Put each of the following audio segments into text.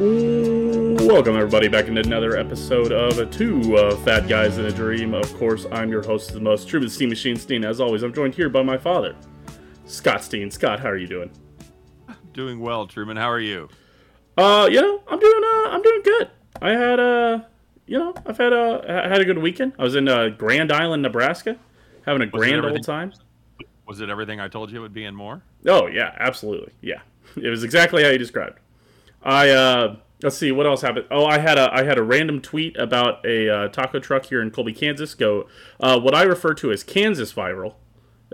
Welcome, everybody, back into another episode of a Two uh, Fat Guys in a Dream. Of course, I'm your host, the most true Steehn Machine Steehn. As always, I'm joined here by my father, Scott Steehn. Scott, how are you doing? Doing well, Truman. How are you? Uh, you know, I'm doing, uh, I'm doing good. I had, uh, you know, I've had a, I had a good weekend. I was in uh, Grand Island, Nebraska, having a Was grand old time. Was it everything I told you it would be and more? Oh yeah, absolutely. Yeah, it was exactly how you described. I uh, let's see what else happened. Oh, I had a I had a random tweet about a uh, taco truck here in Colby, Kansas. Go, uh, what I refer to as Kansas viral.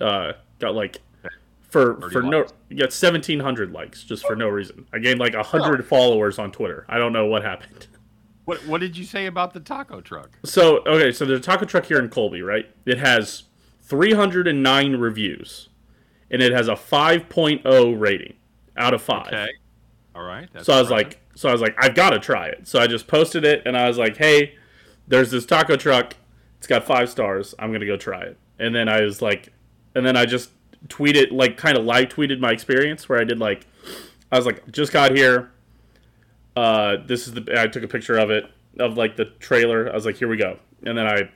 Uh, got like for for no likes. you got seventeen hundred likes just for no reason. I gained like hundred followers on Twitter. I don't know what happened. What What did you say about the taco truck? So okay, so there's a taco truck here in Colby, right? It has 309 reviews, and it has a 5.0 rating out of five. Okay. All right. So I was impressive. like, so I was like, I've got to try it. So I just posted it, and I was like, hey, there's this taco truck. It's got five stars. I'm gonna go try it. And then I was like, and then I just tweeted, like, kind of live tweeted my experience where I did like, I was like, just got here. Uh, this is the. I took a picture of it of like the trailer. I was like, here we go. And then I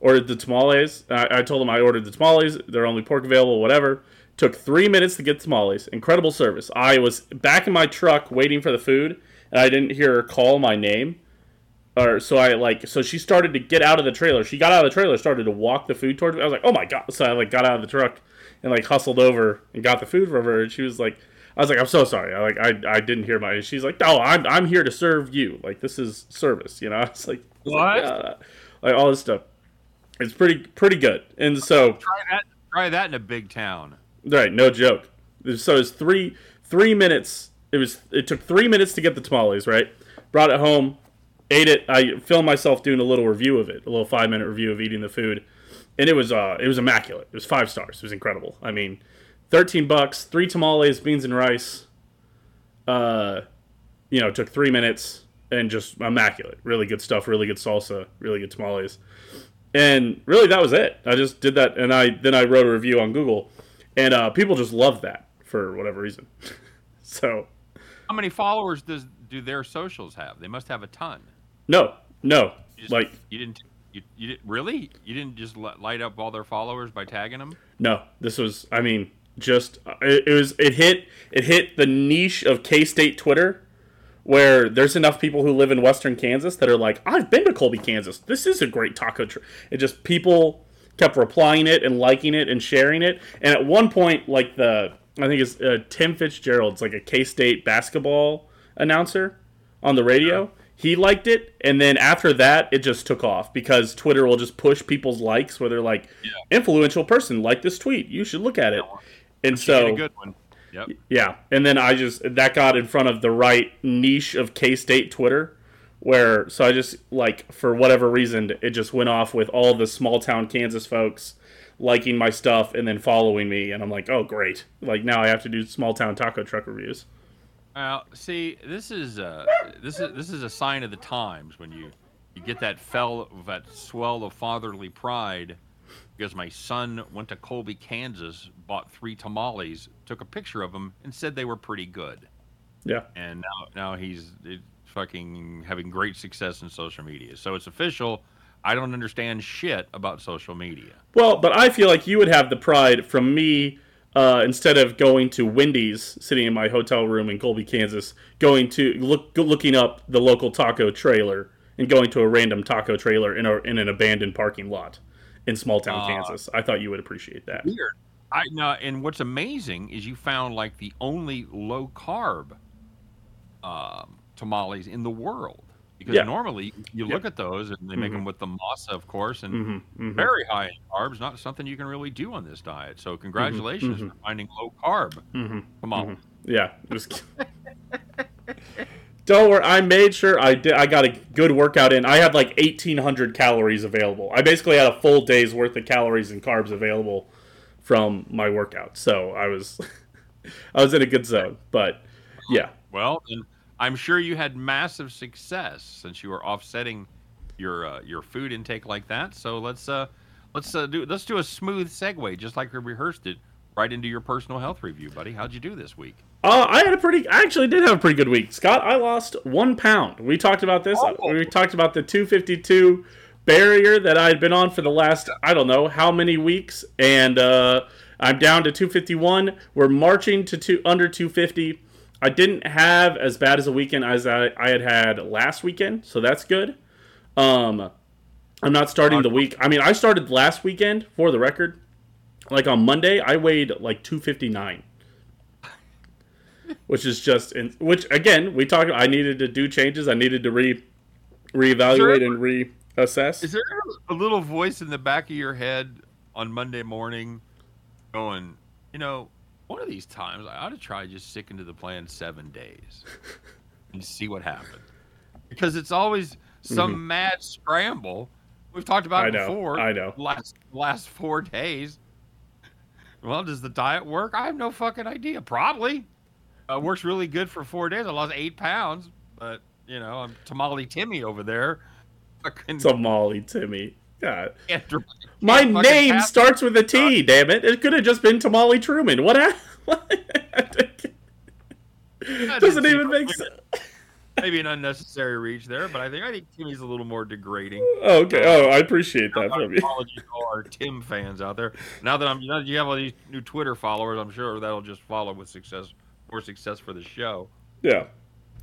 ordered the tamales. I, I told them I ordered the tamales. They're only pork available. Whatever. Took three minutes to get tamales. Incredible service. I was back in my truck waiting for the food, and I didn't hear her call my name. Or so I like so she started to get out of the trailer. She got out of the trailer, started to walk the food towards me. I was like, oh my god! So I like got out of the truck and like hustled over and got the food from her. And she was like, I was like, I'm so sorry. I like I, I didn't hear my. She's like, no, I'm I'm here to serve you. Like this is service. You know. I was like, I was like, What? "Yeah." like all this stuff. It's pretty pretty good. And so try that. Try that in a big town. Right, no joke. So it's three three minutes. It was it took three minutes to get the tamales. Right, brought it home, ate it. I filmed myself doing a little review of it, a little five minute review of eating the food, and it was uh it was immaculate. It was five stars. It was incredible. I mean, thirteen bucks, three tamales, beans and rice. Uh, you know, took three minutes and just immaculate. Really good stuff. Really good salsa. Really good tamales. And really, that was it. I just did that, and I then I wrote a review on Google, and uh, people just love that for whatever reason. so How many followers does do their socials have? They must have a ton. no, no, You just- like you didn't. You, you did, really? You didn't just light up all their followers by tagging them? no. This was, I mean, just uh, it, it was it hit it hit the niche of K State Twitter, where there's enough people who live in Western Kansas that are like, I've been to Colby, Kansas. This is a great taco. Tr-. It just people kept replying it and liking it and sharing it. And at one point, like the I think it's uh, Tim Fitzgerald's like a K State basketball announcer on the radio. He liked it, and then after that, it just took off because Twitter will just push people's likes where they're like, "Influential person like this tweet, you should look at it." And did so a good one. Yep. yeah, and then I just that got in front of the right niche of K State Twitter, where so I just like for whatever reason it just went off with all the small town Kansas folks liking my stuff and then following me, and I'm like, oh great, like now I have to do small town taco truck reviews. Well, see, this is uh, this is this is a sign of the times when you you get that fell that swell of fatherly pride because my son went to Colby, Kansas, bought three tamales, took a picture of them, and said they were pretty good. Yeah, And now now he's fucking having great success in social media. So it's official. I don't understand shit about social media. well, but I feel like you would have the pride from me. Uh, instead of going to Wendy's, sitting in my hotel room in Colby, Kansas, going to look looking up the local taco trailer and going to a random taco trailer in, a, in an abandoned parking lot in small town Ah. Kansas. I thought you would appreciate that. Weird. I no, and what's amazing is you found like the only low carb um, tamales in the world. Because Yeah. normally you Yeah. look at those and they make Mhm. them with the masa, of course, and hmm hmm very high in carbs. Not something you can really do on this diet. So congratulations mhm. for finding low carb hmm tamales. Yeah. Was... Don't worry. I made sure I did. I got a good workout in. I had like eighteen hundred calories available. I basically had a full day's worth of calories and carbs available from my workout. So I was, I was in a good zone. But yeah, Well, then I'm sure you had massive success since you were offsetting your uh, your food intake like that. So let's uh let's uh, do let's do a smooth segue, just like we rehearsed it. right into your personal health review, buddy. How'd you do this week? Uh, I had a pretty. I actually did have a pretty good week, Scott. I lost one pound. We talked about this. Oh. We talked about the 252 barrier that I had been on for the last I don't know how many weeks, and uh, I'm down to 251. We're marching to two under 250. I didn't have as bad as a weekend as I, I had had last weekend, so that's good. Um, I'm not starting the week. I mean, I started last weekend for the record. Like on Monday, I weighed like 259 which is just in, which again we talked i needed to do changes i needed to re reevaluate and reassess Is there a little voice in the back of your head on Monday morning going, you know, one of these times I ought to try just sticking to the plan seven days and see what happens? Because it's always some mad scramble. We've talked about Mm-hmm. I it know, before. I know. Last last four days. Well, does the diet work? I have no fucking idea. Probably. Uh, works really good for four days. I lost eight pounds, but you know, I'm tamale Timmy over there. Fucking Somali Timmy. God. can't My can't name pass- starts with a T, damn it. It could have just been Tamale Truman. What happened? Doesn't even make sense. maybe an unnecessary reach there, but I think I think Timmy's a little more degrading. Oh, okay. Oh, I appreciate that from you. Apologies to all our Tim fans out there. Now that I'm, now that you have all these new Twitter followers, I'm sure that'll just follow with success, more success for the show. Yeah.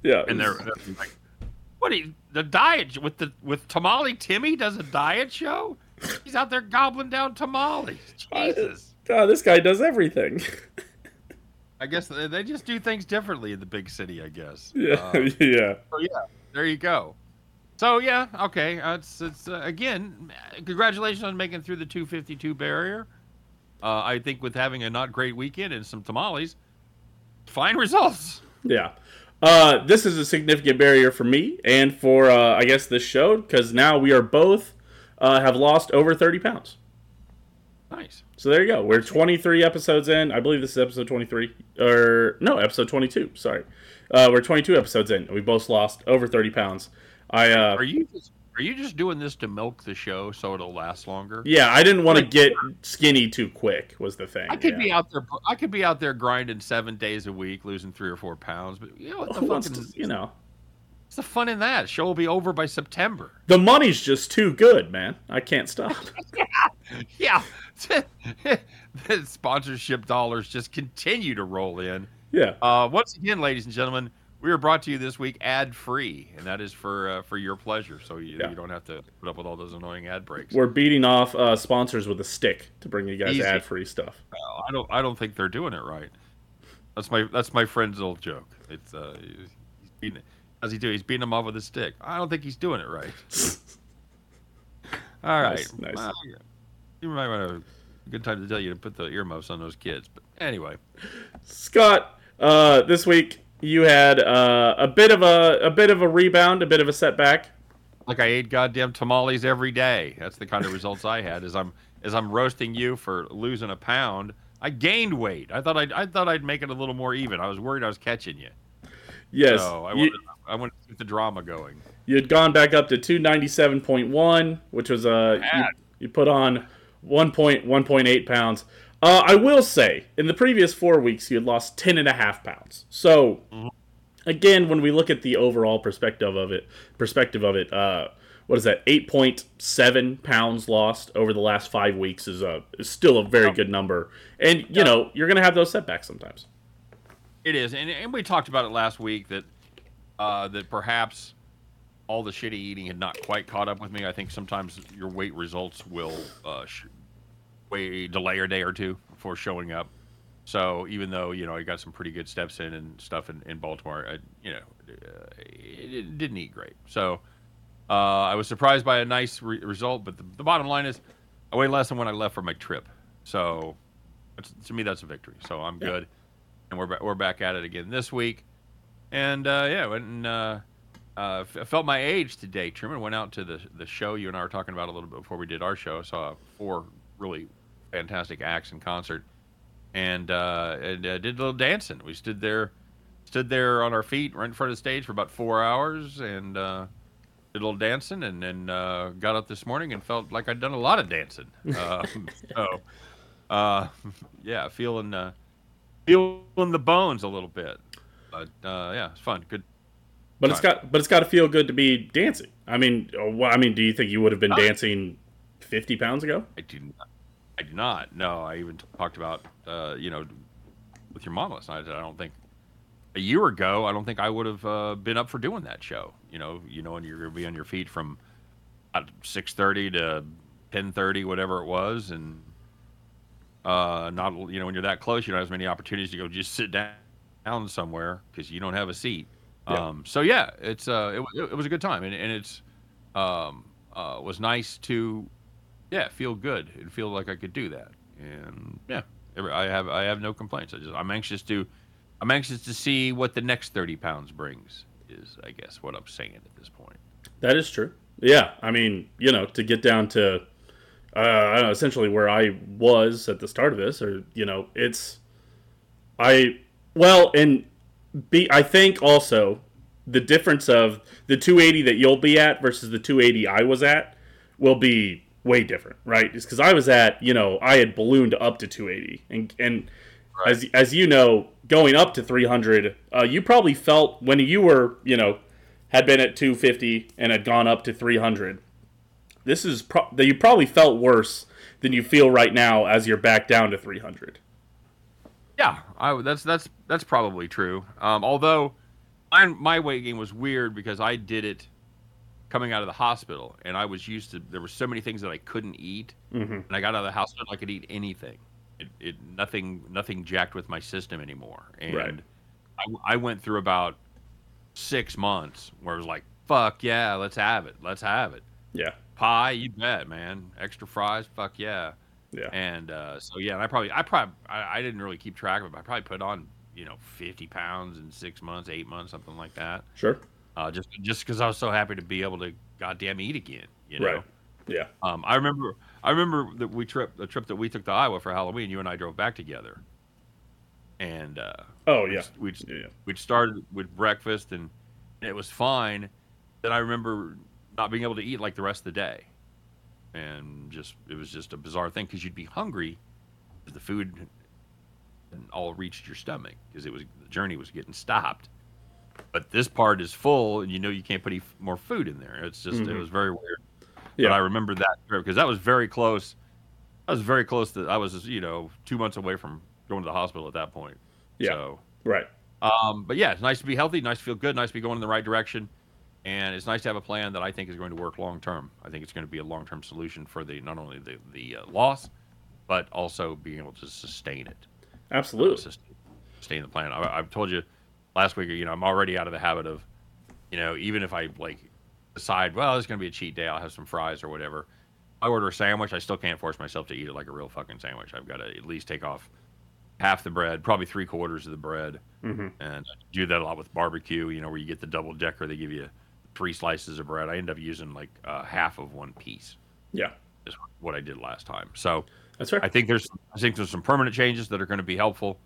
Yeah. And they're, they're like, "What? You, the diet with the with tamale Timmy does a diet show? He's out there gobbling down tamales. Jesus." God, this guy does everything. I guess they just do things differently in the big city. I guess. yeah. Uh, yeah. So yeah, there you go. So yeah, okay. Uh, it's it's uh, again, congratulations on making through the 252 barrier. Uh, I think with having a not great weekend and some tamales, fine results. Yeah. Uh, this is a significant barrier for me and for, uh, I guess, this show because now we are both uh, have lost over 30 pounds. Nice. So there you go. We're 23 episodes in. I believe this is episode 23. Or, no, episode 22. Sorry. Uh, we're 22 episodes in. We both lost over 30 pounds. I, uh, Are you just are you just doing this to milk the show so it'll last longer? yeah, I didn't want to get skinny too quick, was the thing. I could yeah. be out there. I could be out there grinding seven days a week, losing three or four pounds. But you know what the Who to, you know, what's the fun in that? Show will be over by September. the money's just too good, man. I can't stop. Yeah, the sponsorship dollars just continue to roll in. yeah. Uh, once again, ladies and gentlemen, we are brought to you this week ad free, and that is for uh, for your pleasure. So you, Yeah. you don't have to put up with all those annoying ad breaks. We're beating off uh, sponsors with a stick to bring you guys ad free stuff. I don't I don't think they're doing it right. That's my that's my friend's old joke. It's uh, he's beating, how's he do? He's beating them off with a stick. I don't think he's doing it right. All right, Nice, nice. Well, you might want a good time to tell you to put the earmuffs on those kids. But anyway, Scott, uh, this week you had uh, a bit of a a bit of a rebound, a bit of a setback. like I ate goddamn tamales every day. That's the kind of results I had. As I'm as I'm roasting you for losing a pound, I gained weight. I thought I'd I thought I'd make it a little more even. I was worried I was catching you. Yes, So I you, wanted I wanted to keep the drama going. you had gone back up to two ninety seven point one, which was uh, you, you put on one point one point eight pounds. Uh, I will say, in the previous four weeks, you had lost ten and a half pounds. So, Mm-hmm. again, when we look at the overall perspective of it, perspective of it, uh, what is that? Eight point seven pounds lost over the last five weeks is a is still a very good number. And you know, you're gonna have those setbacks sometimes. It is, and, and we talked about it last week that uh, that perhaps all the shitty eating had not quite caught up with me. I think sometimes your weight results will uh, sh- way delay a day or two before showing up. So even though you know I got some pretty good steps in and stuff in, in Baltimore, I, you know, uh, it, it didn't eat great. So uh, I was surprised by a nice re- result, but the, the bottom line is I weighed less than when I left for my trip. So to me, that's a victory. So I'm Yeah. good, and we're ba- we're back at it again this week. And uh, yeah, went and uh, uh, f- felt my age today. Truman went out to the the show you and I were talking about a little bit before we did our show. Saw four really fantastic acts in concert, and uh, and uh, did a little dancing. We stood there, stood there on our feet right in front of the stage for about four hours, and uh, did a little dancing, and then uh, got up this morning and felt like I'd done a lot of dancing. Uh, so. uh, yeah, feeling uh, feeling the bones a little bit. But uh, yeah, it's fun. Good. But it's got but it's got to feel good to be dancing. I mean, uh, I mean, do you think you would have been dancing fifty pounds ago? I do not. I do not. No, I even talked about uh, you know with your mom last night. I don't think a year ago. I don't think I would have uh, been up for doing that show. You know, you know, and you're gonna be on your feet from six thirty to ten thirty, whatever it was, and uh, not you know when you're that close, you don't have as many opportunities to go just sit down down somewhere because you don't have a seat. Yeah. Um, so yeah, it's uh, it, it was a good time, and, and it's um, uh, was nice to yeah feel good and feel like I could do that, and yeah, I have I have no complaints. I just I'm anxious to I'm anxious to see what the next thirty pounds brings. Is I guess what I'm saying at this point. That is true. Yeah, I mean, you know, to get down to uh, I don't know, essentially where I was at the start of this, or you know, it's I well, and be I think also the difference of the 280 that you'll be at versus the 280 I was at will be way different, right? Just because I was at, you know, I had ballooned up to 280, and and as as you know, going up to 300, uh, you probably felt when you were, you know, had been at 250 and had gone up to 300. This is pro- that you probably felt worse than you feel right now as you're back down to 300. Yeah, I, that's that's that's probably true. Um, although, my my weight gain was weird because I did it coming out of the hospital, and I was used to. There were so many things that I couldn't eat, Mm-hmm. and I got out of the hospital, I could eat anything. It, it nothing nothing jacked with my system anymore, and Right. I, I went through about six months where it was like, "Fuck yeah, let's have it, let's have it." Yeah, Pie, you bet, man. Extra fries, fuck yeah. yeah, And uh, so yeah, and I probably I probably I, I didn't really keep track of it. But I probably put on you know fifty pounds in six months, eight months, something like that. sure, Uh, just just because I was so happy to be able to goddamn eat again. You know. right, yeah, Um, I remember I remember that we trip the trip that we took to Iowa for Halloween. You and I drove back together. And uh, oh yeah, we'd yeah, yeah. we'd started with breakfast and it was fine. Then I remember not being able to eat like the rest of the day, and just it was just a bizarre thing because you'd be hungry, the food hadn't all reached your stomach because it was the journey was getting stopped. But this part is full, and you know you can't put any more food in there. It's just it Mhm. was very weird. Yeah. But I remember that because that was very close. I was very close to. I was you know two months away from going to the hospital at that point. Yeah. So right, um, but yeah, it's nice to be healthy, nice to feel good, nice to be going in the right direction, and it's nice to have a plan that I think is going to work long term. I think it's going to be a long term solution for the not only the the uh, loss, but also being able to sustain it. absolutely, Sustain, sustain the plan. I, I've told you last week. You know, I'm already out of the habit of, you know, even if I like decide, well, it's going to be a cheat day, I'll have some fries or whatever. I order a sandwich, I still can't force myself to eat it like a real fucking sandwich. I've got to at least take off half the bread, probably three quarters of the bread, hmm and I do that a lot with barbecue. You know, where you get the double decker, they give you three slices of bread. I end up using like uh, half of one piece. yeah, Is what I did last time. So that's right. I think there's I think there's some permanent changes that are going to be helpful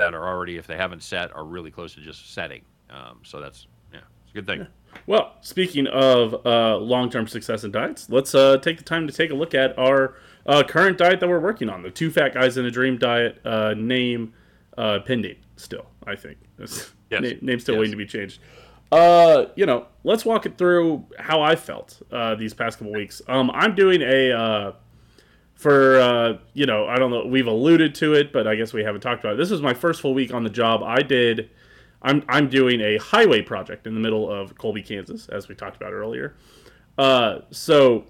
that are already, if they haven't set, are really close to just setting. Um, so that's yeah, it's a good thing. Well, speaking of uh, long-term success in diets, let's uh, take the time to take a look at our uh, current diet that we're working on. The Two Fat Guys in a Dream diet uh, name uh, pending still, I think. Yes. na- name still Yes. waiting to be changed. Uh, you know, let's walk it through how I felt uh, these past couple weeks. Um, I'm doing a uh, for uh, you know, I don't know. We've alluded to it, but I guess we haven't talked about it. This was my first full week on the job. I did. I'm I'm doing a highway project in the middle of Colby, Kansas, as we talked about earlier. Uh, so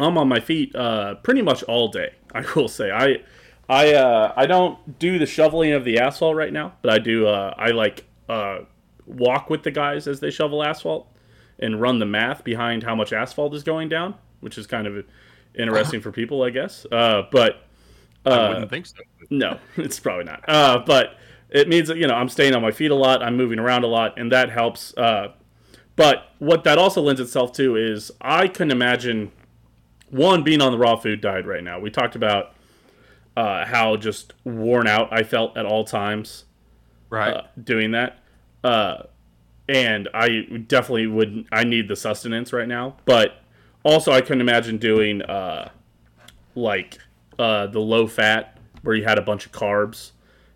I'm on my feet uh, pretty much all day. I will say I I uh, I don't do the shoveling of the asphalt right now, but I do. Uh, I like uh, walk with the guys as they shovel asphalt and run the math behind how much asphalt is going down, which is kind of interesting for people, I guess. Uh, but I uh, wouldn't think so. no, it's probably not. Uh, but it means that you know I'm staying on my feet a lot. I'm moving around a lot, and that helps. Uh, but what that also lends itself to is I couldn't imagine one being on the raw food diet right now. We talked about uh, how just worn out I felt at all times Right. uh, doing that. Uh, and I definitely would. I need the sustenance right now, but also I couldn't imagine doing uh, like uh, the low fat where you had a bunch of carbs.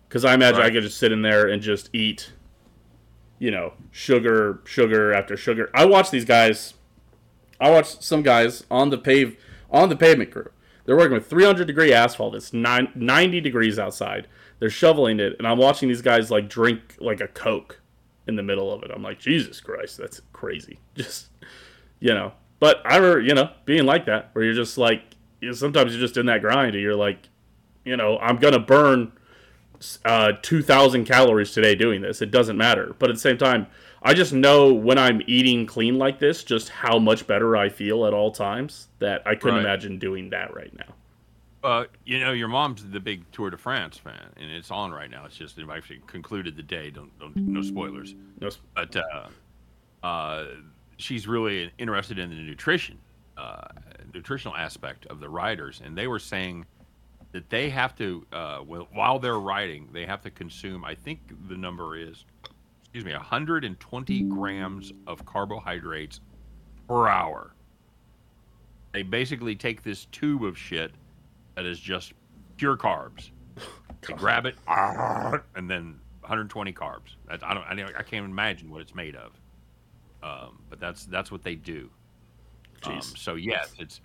Because I imagine I could just sit in there and just eat, you know, sugar, sugar after sugar. I watch these guys. I watch some guys on the pave on the pavement crew. They're working with 300 degree asphalt. It's nine, 90 degrees outside. They're shoveling it, and I'm watching these guys like drink like a Coke in the middle of it. I'm like, Jesus Christ, that's crazy. Just you know. But I remember, you know, being like that, where you're just like, you know, sometimes you're just in that grind, and you're like, you know, I'm gonna burn uh, 2,000 calories today doing this. It doesn't matter. But at the same time, I just know when I'm eating clean like this, just how much better I feel at all times. That I couldn't Right. imagine doing that right now. Uh, you know, your mom's the big Tour de France fan, and it's on right now. It's just they've actually concluded the day. Don't, don't no spoilers. No, s- But uh, uh, she's really interested in the nutrition, uh, nutritional aspect of the riders, and they were saying that they have to, uh, while they're riding, they have to consume. I think the number is, excuse me, 120 grams of carbohydrates per hour. They basically take this tube of shit that is just pure carbs. They grab it, and then 120 carbs. I, don't- I can't imagine what it's made of. Um, but that's that's what they do. Um, so yes, it's.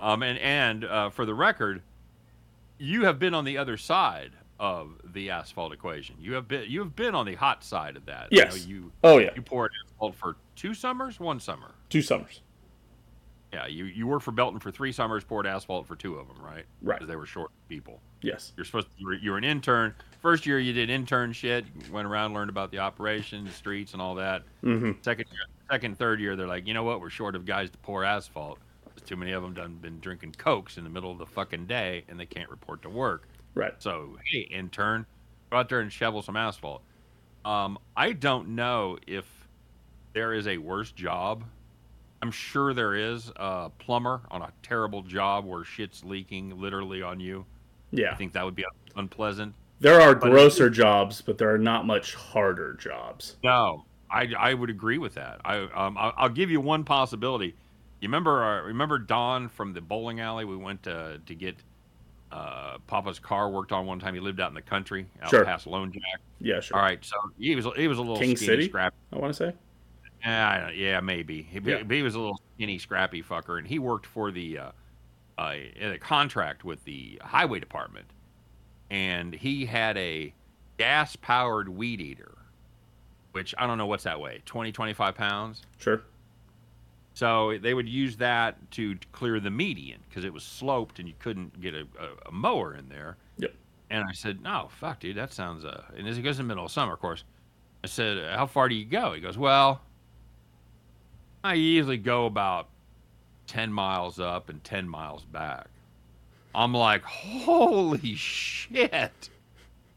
Um, and and uh, for the record, you have been on the other side of the asphalt equation. You have been you have been on the hot side of that. You know, Yes. you Oh yeah, you poured asphalt for two summers, one summer. two summers. Yeah, you you worked for Belton for three summers, poured asphalt for two of them, right? Right. Because they were short people. Yes. You're supposed to, you were, you were an intern. First year you did intern shit, went around, learned about the operation, the streets, and all that. hmm Second year, second, third year, they're like, you know what? We're short of guys to pour asphalt. There's Too many of them done been drinking cokes in the middle of the fucking day, and they can't report to work. Right. So hey, intern, go out there and shovel some asphalt. Um, I don't know if there is a worse job. I'm sure there is a plumber on a terrible job where shit's leaking literally on you. Yeah. I think that would be unpleasant. There are But grosser jobs, but there are not much harder jobs. No, I, I would agree with that. I um I'll, I'll give you one possibility. You remember uh, remember Don from the bowling alley? We went to to get uh, Papa's car worked on one time. He lived out in the country, out Sure. past Lone Jack. Yeah, sure. All right, so he was he was a little King skinny, City? scrappy. I want to say. Yeah, yeah, maybe. He, Yeah. he was a little skinny, scrappy fucker, and he worked for the uh, uh, in a contract with the highway department, and he had a gas-powered weed eater, which I don't know what's that weigh, 20, 25 pounds. Sure. So they would use that to clear the median because it was sloped and you couldn't get a, a, a mower in there. Yep. And I said, "No, fuck, dude, that sounds." Uh, and as it goes in the middle of summer, of course. I said, "How far do you go?" He goes, "Well, I usually go about ten miles up and ten miles back." I'm like, "Holy shit!"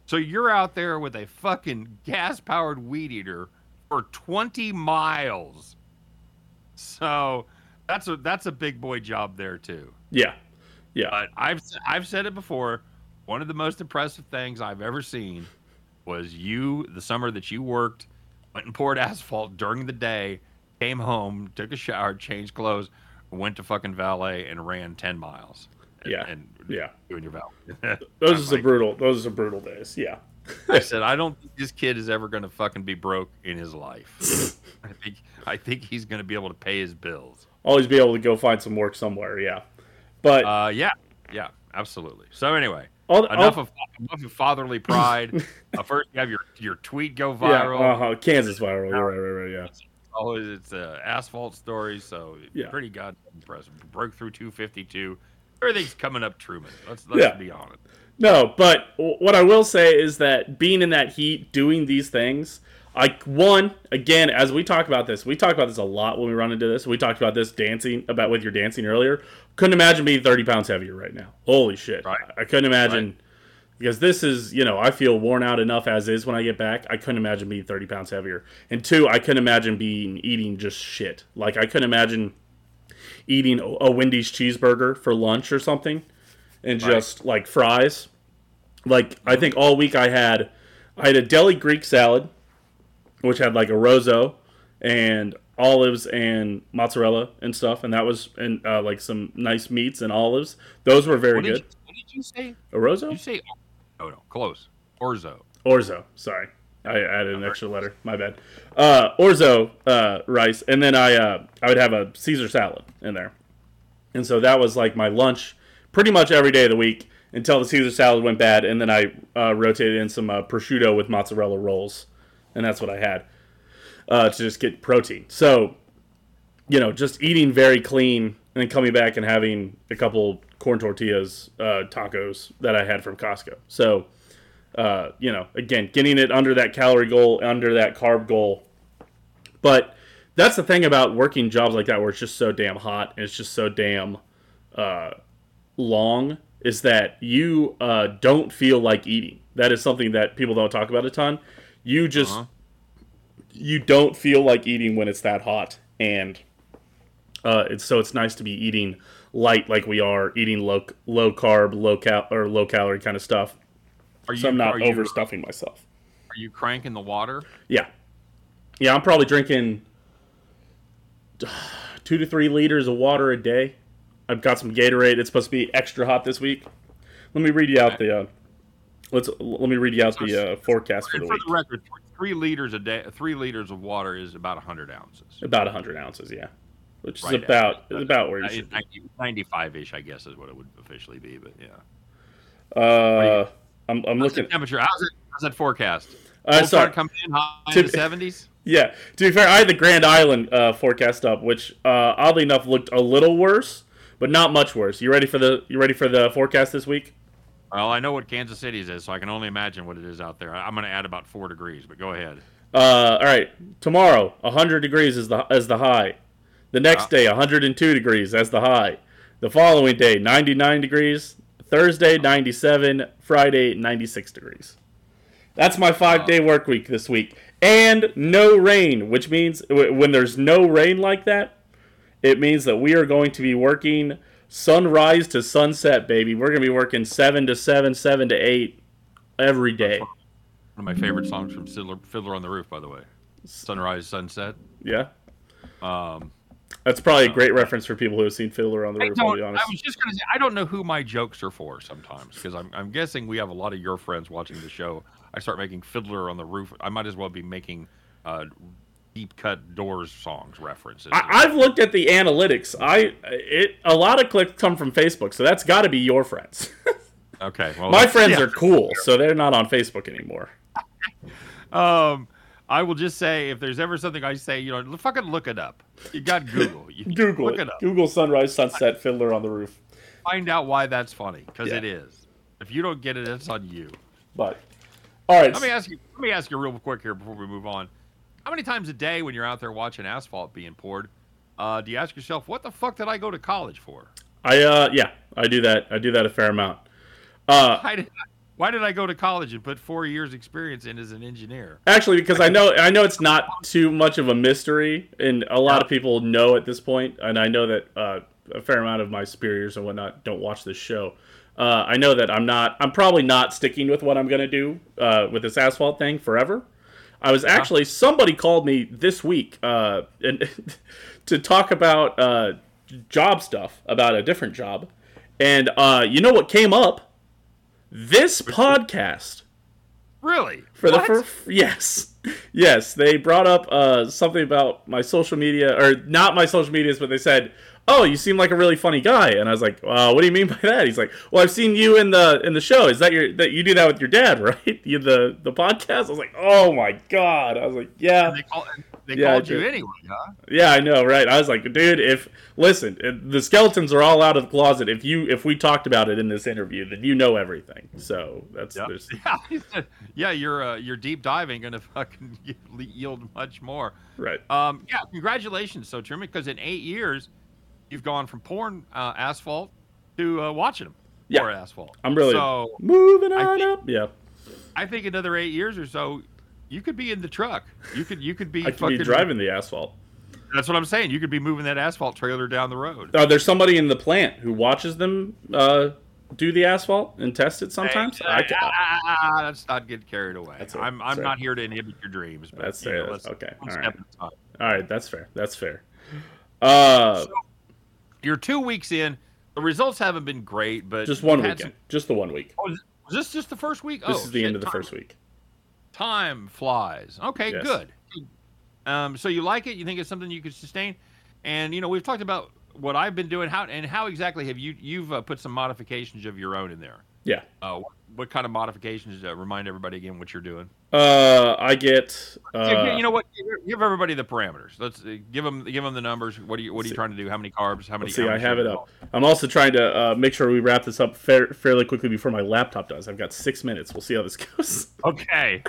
So you're out there with a fucking gas-powered weed eater for 20 miles. So that's a that's a big boy job there too. Yeah. Yeah. But I've I've said it before. One of the most impressive things I've ever seen was you the summer that you worked, went and poured asphalt during the day, came home, took a shower, changed clothes, went to fucking valet and ran ten miles. And, Yeah. and Yeah. doing your valet. Those I'm are some like- brutal. Those are some brutal days. Yeah. I said I don't think this kid is ever going to fucking be broke in his life. I think I think he's going to be able to pay his bills. Always be able to go find some work somewhere. Yeah. But Uh, yeah, yeah, absolutely. So anyway, all, enough all, of enough of fatherly pride. uh, first, you have your your tweet go yeah. viral. Uh-huh. Kansas viral. You're right. Right. Right. Yeah. Always, it's a asphalt story. So Yeah. pretty goddamn impressive. Broke through 252. Everything's coming up, Truman. Let's let's Yeah. be honest. No, but what I will say is that being in that heat, doing these things, I one again, as we talk about this, we talk about this a lot when we run into this. We talked about this dancing about with your dancing earlier. Couldn't imagine being thirty pounds heavier right now. Holy shit! Right. I couldn't imagine because this is you know I feel worn out enough as is when I get back. I couldn't imagine being thirty pounds heavier. And two, I couldn't imagine being eating just shit. Like I couldn't imagine eating a a Wendy's cheeseburger for lunch or something, and Right. just like fries. Like I think all week I had I had a deli Greek salad, which had like a rozo and olives and mozzarella and stuff, and that was and uh, like some nice meats and olives. Those were very What good. you, what did you say? Orozo? Did you say? Oh no, close. Orzo. Orzo. Sorry, I added an extra letter. My bad. Uh, orzo uh, rice, and then I uh, I would have a Caesar salad in there, and so that was like my lunch, pretty much every day of the week until the Caesar salad went bad, and then I uh, rotated in some uh, prosciutto with mozzarella rolls, and that's what I had uh, to just get protein. So, you know, just eating very clean, and then coming back and having a couple corn tortillas, uh, tacos that I had from Costco. So uh, you know, again, getting it under that calorie goal, under that carb goal. But that's the thing about working jobs like that, where it's just so damn hot and it's just so damn uh, long, is that you uh, don't feel like eating. That is something that people don't talk about a ton. You just Uh-huh. you don't feel like eating when it's that hot, and uh, it's so it's nice to be eating light like we are, eating low low carb, low cal or low calorie kind of stuff Are you? so I'm not are you, overstuffing myself. Are you cranking the water? Yeah, yeah, I'm probably drinking two to three liters of water a day. I've got some Gatorade. It's supposed to be extra hot this week. Let me read you out the. Uh, let's let me read you out the uh, forecast for the for week. For the record, three liters a day. Three liters of water is about hundred ounces. About 100 ounces, yeah, which is about is about where you should. be. 95 ish, I guess, is what it would officially be. But yeah. Uh, I'm, I'm looking. temperature? How's it? How's that forecast? Uh, sorry. coming in high To- in the seventies. Yeah, to be fair, I had the Grand Island uh, forecast up, which uh, oddly enough looked a little worse, but not much worse. You ready for the you ready for the forecast this week? Well, I know what Kansas City's is, so I can only imagine what it is out there. I'm going to add about four degrees, but go ahead. Uh, all right, tomorrow 100 degrees is the as the high. The next Ah. day 102 degrees as the high. The following day 99 degrees. Thursday 97. Friday 96 degrees. That's my five day work week this week, and no rain, which means w- when there's no rain like that, it means that we are going to be working sunrise to sunset, baby. We're gonna be working seven to seven, seven to eight every day. One of my favorite songs from Fiddler, Fiddler on the Roof, by the way. Sunrise, sunset. Yeah. Um, That's probably a great reference for people who have seen Fiddler on the Roof. I'll don't, I was just going to say, I don't know who my jokes are for sometimes because I'm, I'm guessing we have a lot of your friends watching the show. I start making Fiddler on the Roof. I might as well be making uh, deep cut doors songs references. I, I've looked at the analytics. I it a lot of clicks come from Facebook, so that's got to be your friends. okay, well, My friends yeah. are cool, so they're not on Facebook anymore. Um, I will just say if there's ever something I say, you know, fucking look it up. You got Google. You Google it. it up. Google sunrise, sunset, Fiddler on the Roof. Find out why that's funny because Yeah. it is. If you don't get it, it's on you. But all right, Let me ask you. Let me ask you real quick here before we move on. How many times a day when you're out there watching asphalt being poured, uh, do you ask yourself, "What the fuck did I go to college for? I uh yeah, I do that. I do that a fair amount. Uh, Why did I, why did I go to college and put four years experience in as an engineer?" Actually, because I know I know it's not too much of a mystery, and a lot of people know at this point, and I know that uh, a fair amount of my superiors and whatnot don't watch this show. Uh, I know that I'm not. I'm probably not sticking with what I'm going to do uh, with this asphalt thing forever. I was actually somebody called me this week uh, and to talk about uh, job stuff about a different job, and uh, you know what came up? This podcast. Really? for the What? first yes. Yes they brought up uh, something about my social media or not my social medias but they said oh you seem like a really funny guy. And i was like uh, what do you mean by that? He's like well i've seen you in the in the show. Is that your that you do that with your dad right? You the the podcast? I was like oh my god. I was like yeah. They, call, they Yeah, called you anyway, huh? yeah i know right i was like dude if listen if the skeletons are all out of the closet if you if we talked about it in this interview then you know everything so that's Yeah. there's Yeah. yeah. Your uh, your deep diving gonna fucking yield much more. right Um, yeah, congratulations, so Truman, because in eight years, you've gone from porn uh, asphalt to uh, watching them Yeah. asphalt. i'm really So moving on think- up yeah I think another eight years or so, you could be in the truck. You could you could be i could fucking be driving the asphalt That's what I'm saying. You could be moving that asphalt trailer down the road. Uh, there's somebody in the plant who watches them uh, do the asphalt and test it sometimes. Hey, I ah, let's not get carried away. That's. I'm I'm not here to inhibit your dreams. But, That's you fair. know, That's- let's- okay. All right. at a time. All right, that's fair. That's fair. Uh, You're two weeks in. the results haven't been great, but Just one weekend. Just the one week. oh, was this just the first week? This oh, is the shit, end of the first week. Time flies. Okay, Yes. good. Um, so you like it? You think it's something you could sustain? And you know, we've talked about what I've been doing. How and how exactly have you you've uh, put some modifications of your own in there? Yeah. Uh, what, what kind of modifications? Uh, remind everybody again what you're doing. Uh, I get. Uh, you know what? Give, everybody the parameters. Let's uh, give them give them the numbers. What are you what are you See. trying to do? How many carbs? How many? Let's see, how I have it up. I'm also trying to uh, make sure we wrap this up fair, fairly quickly before my laptop does. I've got six minutes. We'll see how this goes. Okay.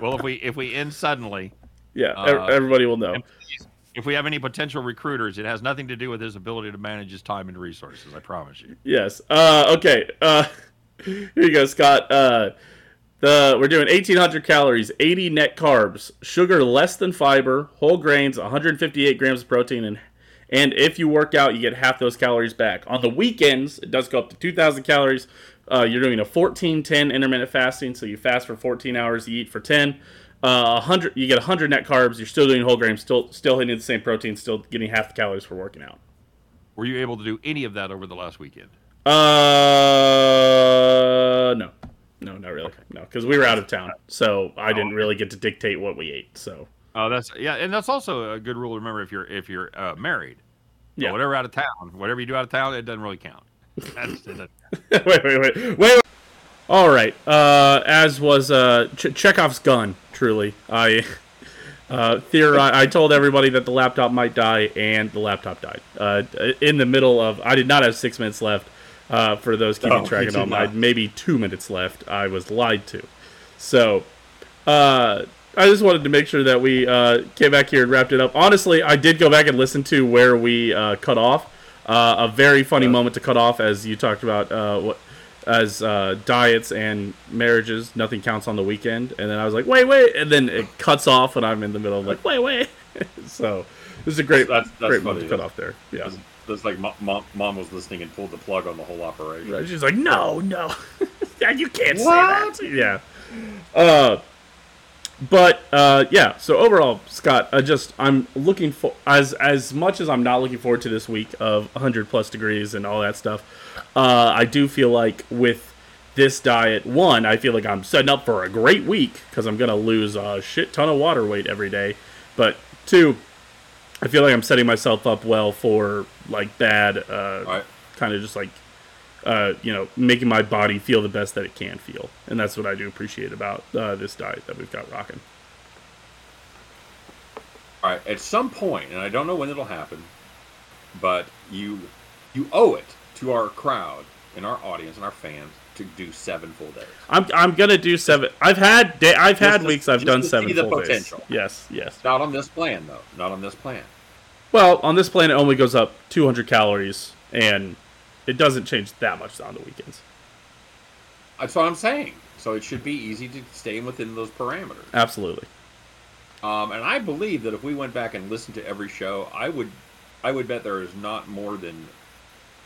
Well, if we if we end suddenly, yeah, Uh, everybody will know. if we have any potential recruiters, it has nothing to do with his ability to manage his time and resources. I promise you. Yes. Uh, okay. Uh, here you go, Scott. Uh, the we're doing 1,800 calories, 80 net carbs, sugar less than fiber, whole grains, 158 grams of protein, and and if you work out, you get half those calories back. On the weekends, it does go up to 2,000 calories. Uh, you're doing a 14-10 intermittent fasting, so you fast for 14 hours, you eat for 10. Uh, 100, you get 100 net carbs. You're still doing whole grains, still still hitting the same protein, still getting half the calories for working out. Were you able to do any of that over the last weekend? Uh, no, no, not really. No, because we were out of town, so I didn't really get to dictate what we ate. So Oh, that's yeah, and that's also a good rule to remember if you're if you're uh, married. So Yeah. whatever out of town, whatever you do out of town, it doesn't really count. That's, it doesn't- wait, wait, wait, wait, wait. All right. Uh, as was uh, Ch- Chekhov's gun. Truly, I uh, theori- I told everybody that the laptop might die, and the laptop died. Uh, in the middle of, I did not have six minutes left. Uh, for those keeping you track at home, I had maybe two minutes left. I was lied to. So, uh, I just wanted to make sure that we uh, came back here and wrapped it up. Honestly, I did go back and listen to where we uh, cut off. Uh, a very funny moment to cut off, as you talked about uh, what as uh, diets and marriages. Nothing counts on the weekend, and then I was like, wait, wait, and then it cuts off, and I'm in the middle of like, wait, wait. so this is a great, That's- that's great moment funny, to cut yeah. off there. Yeah. That's, that's like mom, mom, was listening and pulled the plug on the whole operation. Right, She's like, no, no, you can't What? say that. Yeah. Uh, but uh, yeah. So overall, Scott, I just I'm looking for as as much as I'm not looking forward to this week of 100 plus degrees and all that stuff. Uh, I do feel like with this diet, one, I feel like I'm setting up for a great week because I'm gonna lose a shit ton of water weight every day. But two, I feel like I'm setting myself up well for like bad, uh, Right. kind of just like uh, you know, making my body feel the best that it can feel, and that's what I do appreciate about uh, this diet that we've got rocking. All right. At some point, and I don't know when it'll happen, but you you owe it to our crowd and our audience and our fans to do seven full days. I'm I'm gonna do seven. I've had day, I've had to- weeks I've just done seven see the full potential. days. Yes, yes. Not on this plan, though. Not on this plan. Well, on this plan it only goes up 200 calories, and it doesn't change that much on the weekends. That's what I'm saying. So it should be easy to stay within those parameters. Absolutely. Um, and I believe that if we went back and listened to every show, I would, I would bet there is not more than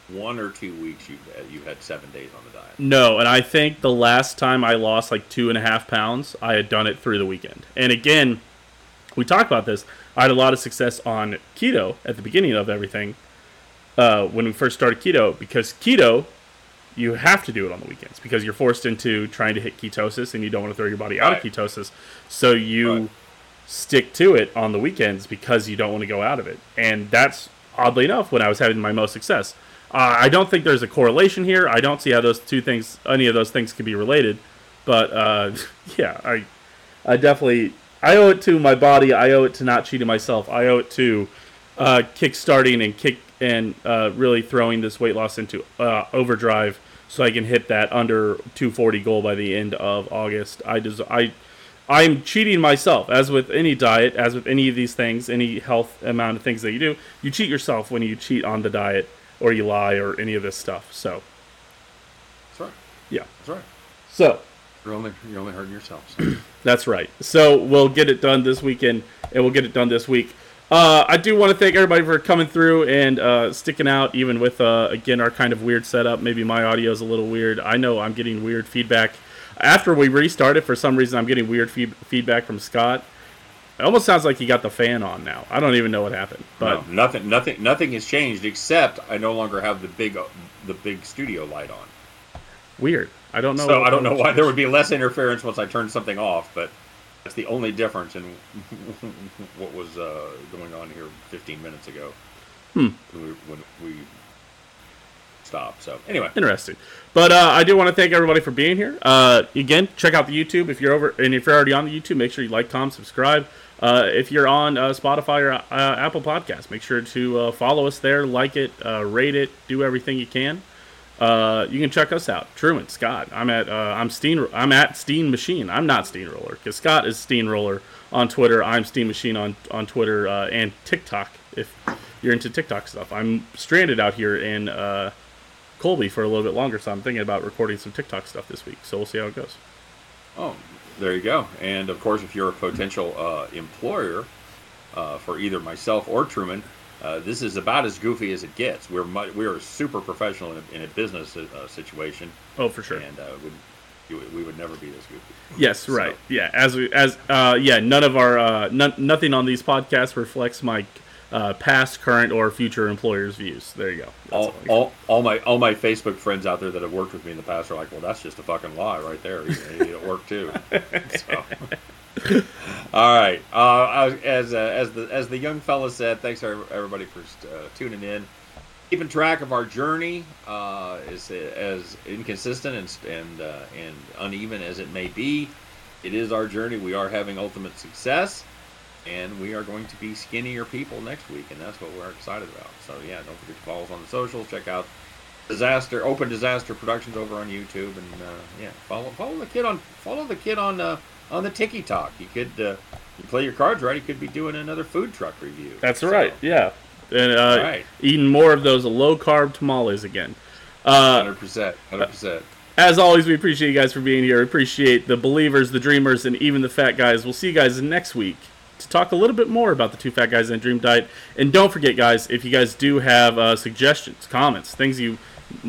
one or two weeks you you had seven days on the diet. No, and I think the last time I lost like two and a half pounds, I had done it through the weekend. And again, we talked about this. I had a lot of success on keto at the beginning of everything uh, when we first started keto because keto, you have to do it on the weekends because you're forced into trying to hit ketosis and you don't want to throw your body out Right. of ketosis. So you Right. stick to it on the weekends because you don't want to go out of it. And that's oddly enough when I was having my most success. Uh, I don't think there's a correlation here. I don't see how those two things, any of those things, can be related. But uh, yeah, I, I definitely, I owe it to my body. I owe it to not cheating myself. I owe it to uh, kick starting and kick and uh, really throwing this weight loss into uh, overdrive so I can hit that under 240 goal by the end of August. I des- I I'm cheating myself, as with any diet, as with any of these things, any health amount of things that you do. You cheat yourself when you cheat on the diet, or you lie, or any of this stuff. So, That's right. yeah. That's right. So, You're only you're only hurting yourself. So. That's right. So we'll get it done this weekend, and we'll get it done this week. Uh, I do want to thank everybody for coming through and uh, sticking out, even with uh, again our kind of weird setup. Maybe my audio is a little weird. I know I'm getting weird feedback after we restarted. For some reason, I'm getting weird feed- feedback from Scott. It almost sounds like he got the fan on now. I don't even know what happened, but no, nothing, nothing, nothing has changed except I no longer have the big, uh, the big studio light on. weird. I don't know. So I don't know why there would be less interference once I turned something off, but that's the only difference in what was uh, going on here 15 minutes ago Hmm. when, we, when we stopped. So anyway, Interesting. But uh, I do want to thank everybody for being here. Uh, again, check out the YouTube if you're over, and if you're already on the YouTube, make sure you like, comment, subscribe. Uh, if you're on uh, Spotify or uh, Apple Podcasts, make sure to uh, follow us there, like it, uh, rate it, do everything you can. Uh, you can check us out. Truman, Scott. I'm at uh, I'm Steehn. I'm at Steehn Machine. I'm not Steehnroller because Scott is Steehnroller on Twitter. I'm Steehn Machine on on Twitter uh, and TikTok. If you're into TikTok stuff, I'm stranded out here in uh, Colby for a little bit longer, so I'm thinking about recording some TikTok stuff this week. So we'll see how it goes. oh, there you go. And of course, if you're a potential uh, employer for either myself or Truman, uh, this is about as goofy as it gets. We're mu- we are super professional in a, in a business uh, situation, Oh, for sure. and uh, you, we would never be this goofy. Yes, So- right. Yeah, as we as uh, yeah, none of our uh, none, nothing on these podcasts reflects my uh, past, current, or future employers' views. There you go. That's all, all all, my all my Facebook friends out there that have worked with me in the past are like, well, that's just a fucking lie right there. You, you need to work too. So. all right. Uh, as uh, as the as the young fella said, thanks everybody for uh, tuning in. Keeping track of our journey uh, is as inconsistent and and uh, and uneven as it may be. It is our journey. We are having ultimate success and we are going to be skinnier people next week, and that's what we're excited about. So yeah, don't forget to follow us on the socials. Check out Disaster Open Disaster Productions over on YouTube, and uh, yeah, follow follow the kid on follow the kid on uh, on the Tiki Talk. You could uh, you play your cards right. You could be doing another food truck review. That's So, right. Yeah, and uh, Right. eating more of those low carb tamales again. Uh, Hundred percent, hundred percent. as always, we appreciate you guys for being here. We Appreciate the believers, the dreamers, and even the fat guys. We'll see you guys next week to talk a little bit more about the two fat guys and dream diet. And don't forget, guys, if you guys do have uh, suggestions, comments, things you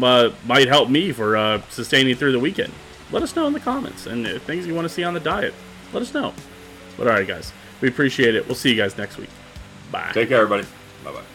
uh, might help me for uh, sustaining through the weekend, let us know in the comments. And things you want to see on the diet, let us know. But all right, guys, we appreciate it. We'll see you guys next week. Bye. Take care, everybody. Bye bye.